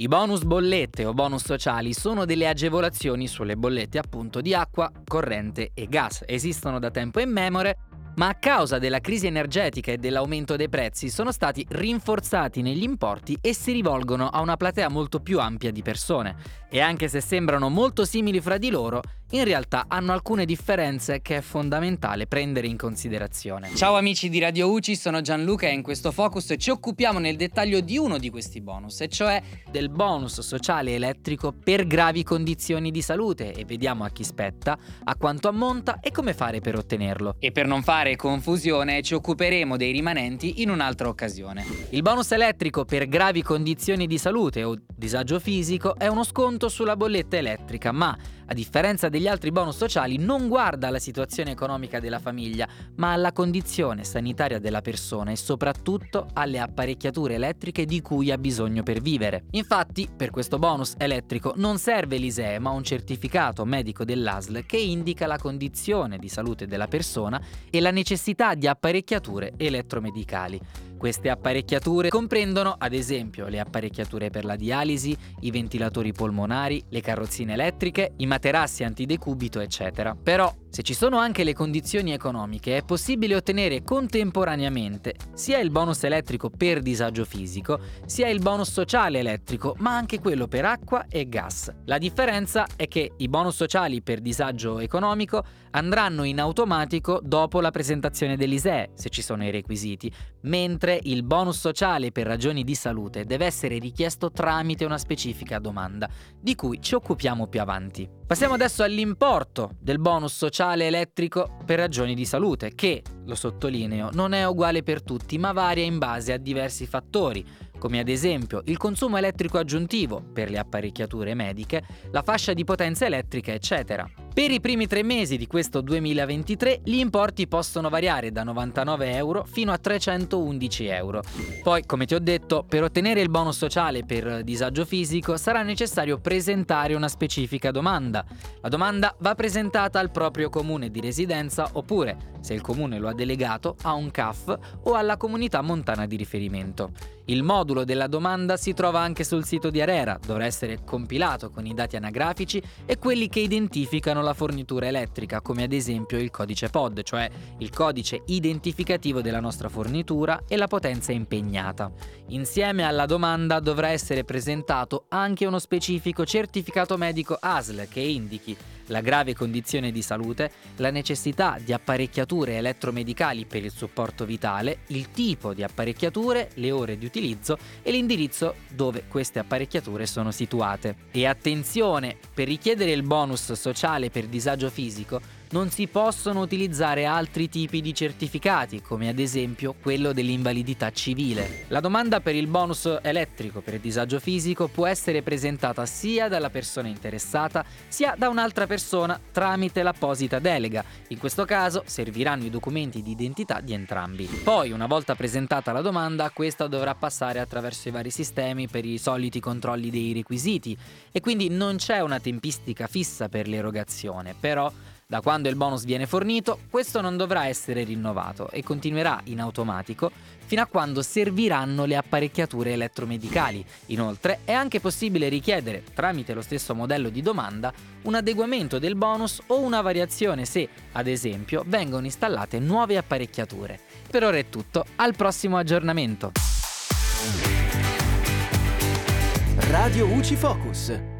I bonus bollette o bonus sociali sono delle agevolazioni sulle bollette appunto di acqua, corrente e gas. Esistono da tempo immemore, ma a causa della crisi energetica e dell'aumento dei prezzi sono stati rinforzati negli importi e si rivolgono a una platea molto più ampia di persone. E anche se sembrano molto simili fra di loro, in realtà hanno alcune differenze che è fondamentale prendere in considerazione. Ciao amici di Radio UCI, sono Gianluca e in questo focus ci occupiamo nel dettaglio di uno di questi bonus, e cioè del bonus sociale elettrico per gravi condizioni di salute e vediamo a chi spetta, a quanto ammonta e come fare per ottenerlo. E per non fare confusione ci occuperemo dei rimanenti in un'altra occasione. Il bonus elettrico per gravi condizioni di salute o disagio fisico è uno sconto sulla bolletta elettrica, ma a differenza degli altri bonus sociali, non guarda alla situazione economica della famiglia, ma alla condizione sanitaria della persona e soprattutto alle apparecchiature elettriche di cui ha bisogno per vivere. Infatti, per questo bonus elettrico non serve l'ISEE, ma un certificato medico dell'ASL che indica la condizione di salute della persona e la necessità di apparecchiature elettromedicali. Queste apparecchiature comprendono ad esempio le apparecchiature per la dialisi, i ventilatori polmonari, le carrozzine elettriche, i materassi antidecubito, eccetera. Però, se ci sono anche le condizioni economiche, è possibile ottenere contemporaneamente sia il bonus elettrico per disagio fisico, sia il bonus sociale elettrico, ma anche quello per acqua e gas. La differenza è che i bonus sociali per disagio economico andranno in automatico dopo la presentazione dell'ISEE, se ci sono i requisiti, mentre il bonus sociale per ragioni di salute deve essere richiesto tramite una specifica domanda, di cui ci occupiamo più avanti. Passiamo adesso all'importo del bonus sociale elettrico per ragioni di salute, che, lo sottolineo, non è uguale per tutti, ma varia in base a diversi fattori, come ad esempio il consumo elettrico aggiuntivo per le apparecchiature mediche, la fascia di potenza elettrica, eccetera. Per i primi tre mesi di questo 2023 gli importi possono variare da 99 euro fino a 311 euro. Poi, come ti ho detto, per ottenere il bonus sociale per disagio fisico sarà necessario presentare una specifica domanda. La domanda va presentata al proprio comune di residenza oppure, se il comune lo ha delegato, a un CAF o alla comunità montana di riferimento. Il modulo della domanda si trova anche sul sito di Arera, dovrà essere compilato con i dati anagrafici e quelli che identificano la fornitura elettrica, come ad esempio il codice POD, cioè il codice identificativo della nostra fornitura e la potenza impegnata. Insieme alla domanda dovrà essere presentato anche uno specifico certificato medico ASL che indichi la grave condizione di salute, la necessità di apparecchiature elettromedicali per il supporto vitale, il tipo di apparecchiature, le ore di utilizzo e l'indirizzo dove queste apparecchiature sono situate. E attenzione, per richiedere il bonus sociale per disagio fisico non si possono utilizzare altri tipi di certificati, come ad esempio quello dell'invalidità civile. La domanda per il bonus elettrico per disagio fisico può essere presentata sia dalla persona interessata sia da un'altra persona tramite l'apposita delega. In questo caso serviranno i documenti di identità di entrambi. Poi, una volta presentata la domanda, questa dovrà passare attraverso i vari sistemi per i soliti controlli dei requisiti e quindi non c'è una tempistica fissa per l'erogazione, però Da quando il bonus viene fornito, questo non dovrà essere rinnovato e continuerà in automatico fino a quando serviranno le apparecchiature elettromedicali. Inoltre è anche possibile richiedere, tramite lo stesso modello di domanda, un adeguamento del bonus o una variazione se, ad esempio, vengono installate nuove apparecchiature. Per ora è tutto, al prossimo aggiornamento. Radio UCI Focus.